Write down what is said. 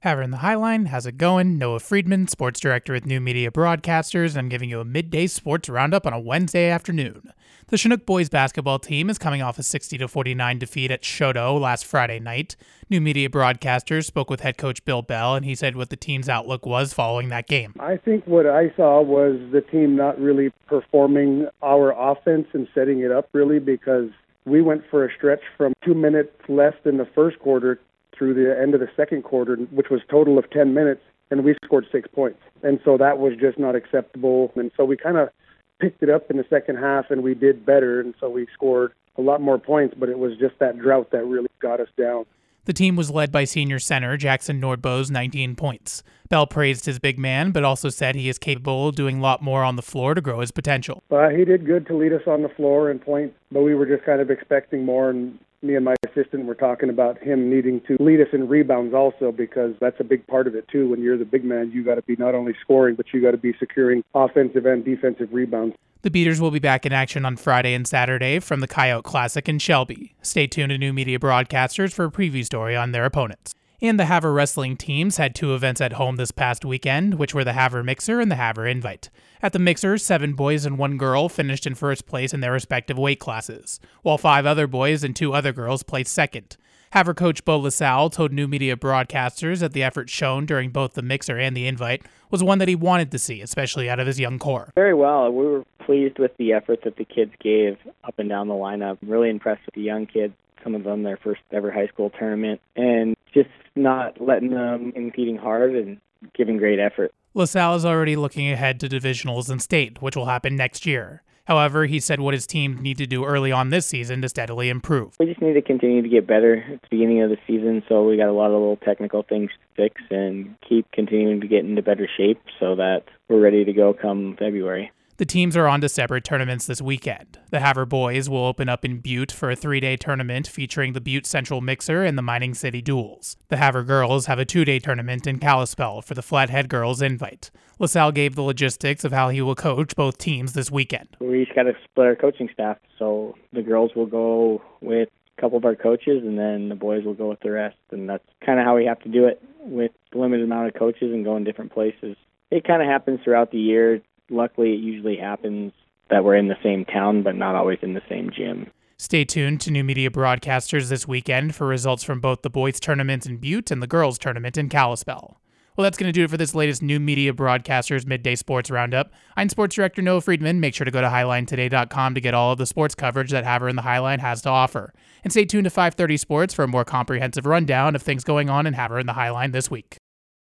Havre in the Highline, how's it going? Noah Friedman, sports director with New Media Broadcasters, and I'm giving you a midday sports roundup on a Wednesday afternoon. The Chinook boys basketball team is coming off a 60 49 defeat at Choteau last Friday night. New Media Broadcasters spoke with head coach Bill Bell, and he said what the team's outlook was following that game. I think what I saw was the team not really performing our offense and setting it up really because we went for a stretch from two minutes left in the first quarter through the end of the second quarter, which was total of 10 minutes, and we scored six points. And so that was just not acceptable. And so we kind of picked it up in the second half and we did better. And so we scored a lot more points, but it was just that drought that really got us down. The team was led by senior center Jackson Nordbos, 19 points. Bell praised his big man, but also said he is capable of doing a lot more on the floor to grow his potential. Uh, he did good to lead us on the floor and point, but we were just kind of expecting more, and me and my were talking about him needing to lead us in rebounds also because that's a big part of it too. When you're the big man, you got to be not only scoring, but you got to be securing offensive and defensive rebounds. The Beeters will be back in action on Friday and Saturday from the Coyote Classic in Shelby. Stay tuned to New Media Broadcasters for a preview story on their opponents. And the Havre wrestling teams had two events at home this past weekend, which were the Havre Mixer and the Havre Invite. At the Mixer, seven boys and one girl finished in first place in their respective weight classes, while five other boys and two other girls placed second. Havre coach Bo LaSalle told new media broadcasters that the effort shown during both the Mixer and the Invite was one that he wanted to see, especially out of his young core. Very well. We were pleased with the effort that the kids gave up and down the lineup. Really impressed with the young kids some of them their first ever high school tournament, and just not letting them competing hard and giving great effort. LaSalle is already looking ahead to divisionals and state, which will happen next year. However, he said what his team need to do early on this season to steadily improve. We just need to continue to get better at the beginning of the season, so we got a lot of little technical things to fix and keep continuing to get into better shape so that we're ready to go come February. The teams are on to separate tournaments this weekend. The Havre boys will open up in Butte for a three day tournament featuring the Butte Central Mixer and the Mining City Duels. The Havre girls have a two day tournament in Kalispell for the Flathead Girls Invite. LaSalle gave the logistics of how he will coach both teams this weekend. We just got to split our coaching staff, so the girls will go with a couple of our coaches, and then the boys will go with the rest. And that's kind of how we have to do it with limited amount of coaches and going in different places. It kind of happens throughout the year luckily, it usually happens that we're in the same town, but not always in the same gym. Stay tuned to New Media Broadcasters this weekend for results from both the boys' tournament in Butte and the girls' tournament in Kalispell. Well, that's going to do it for this latest New Media Broadcasters Midday Sports Roundup. I'm Sports Director Noah Friedman. Make sure to go to HighlineToday.com to get all of the sports coverage that Havre in the Highline has to offer. And stay tuned to 530 Sports for a more comprehensive rundown of things going on in Havre in the Highline this week.